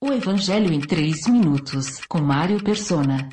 O Evangelho em 3 minutos, com Mário Persona.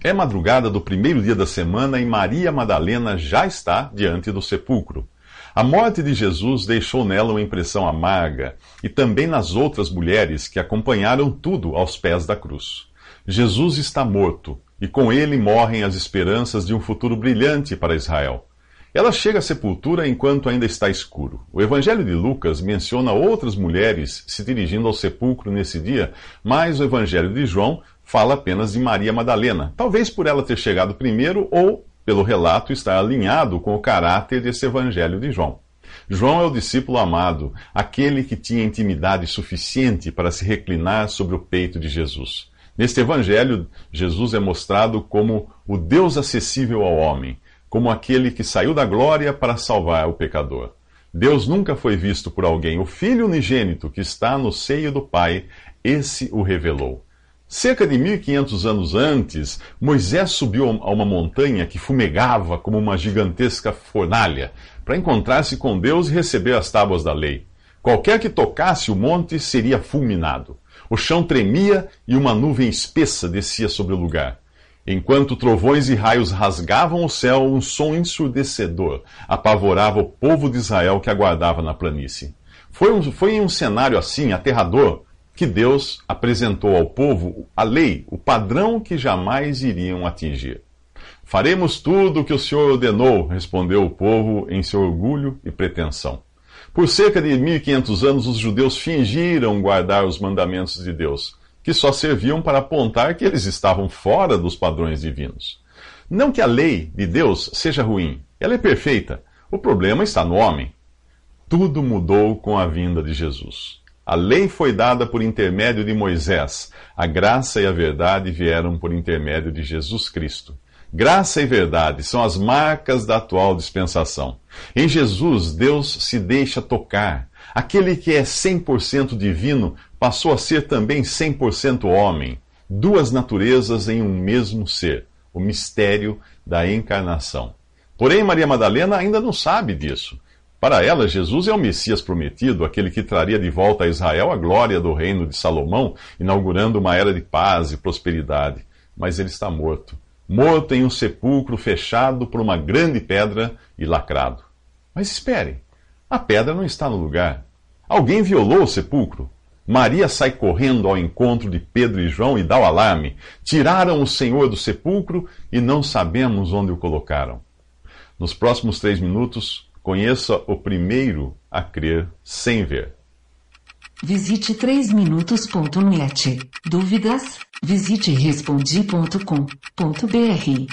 É madrugada do primeiro dia da semana e Maria Madalena já está diante do sepulcro. A morte de Jesus deixou nela uma impressão amarga e também nas outras mulheres que acompanharam tudo aos pés da cruz. Jesus está morto e com ele morrem as esperanças de um futuro brilhante para Israel. Ela chega à sepultura enquanto ainda está escuro. O Evangelho de Lucas menciona outras mulheres se dirigindo ao sepulcro nesse dia, mas o Evangelho de João fala apenas de Maria Madalena, talvez por ela ter chegado primeiro ou pelo relato estar alinhado com o caráter desse Evangelho de João. João é o discípulo amado, aquele que tinha intimidade suficiente para se reclinar sobre o peito de Jesus. Neste Evangelho, Jesus é mostrado como o Deus acessível ao homem como aquele que saiu da glória para salvar o pecador. Deus nunca foi visto por alguém. O Filho unigênito que está no seio do Pai, esse o revelou. Cerca de 1500 anos antes, Moisés subiu a uma montanha que fumegava como uma gigantesca fornalha, para encontrar-se com Deus e receber as tábuas da lei. Qualquer que tocasse o monte seria fulminado. O chão tremia e uma nuvem espessa descia sobre o lugar. Enquanto trovões e raios rasgavam o céu, um som ensurdecedor apavorava o povo de Israel que aguardava na planície. Foi, um, foi em um cenário assim, aterrador, que Deus apresentou ao povo a lei, o padrão que jamais iriam atingir. Faremos tudo o que o Senhor ordenou, respondeu o povo em seu orgulho e pretensão. Por cerca de 1500 anos, os judeus fingiram guardar os mandamentos de Deus que só serviam para apontar que eles estavam fora dos padrões divinos. Não que a lei de Deus seja ruim, ela é perfeita. O problema está no homem. Tudo mudou com a vinda de Jesus. A lei foi dada por intermédio de Moisés. A graça e a verdade vieram por intermédio de Jesus Cristo. Graça e verdade são as marcas da atual dispensação. Em Jesus, Deus se deixa tocar. Aquele que é 100% divino passou a ser também 100% homem. Duas naturezas em um mesmo ser. O mistério da encarnação. Porém, Maria Madalena ainda não sabe disso. Para ela, Jesus é o Messias prometido, aquele que traria de volta a Israel a glória do reino de Salomão, inaugurando uma era de paz e prosperidade. Mas ele está morto morto em um sepulcro fechado por uma grande pedra e lacrado. Mas espere, a pedra não está no lugar. Alguém violou o sepulcro. Maria sai correndo ao encontro de Pedro e João e dá o alarme. Tiraram o Senhor do sepulcro e não sabemos onde o colocaram. Nos próximos três minutos, conheça o primeiro a crer sem ver. Visite 3minutos.net. Dúvidas? Visite respondi.com.br.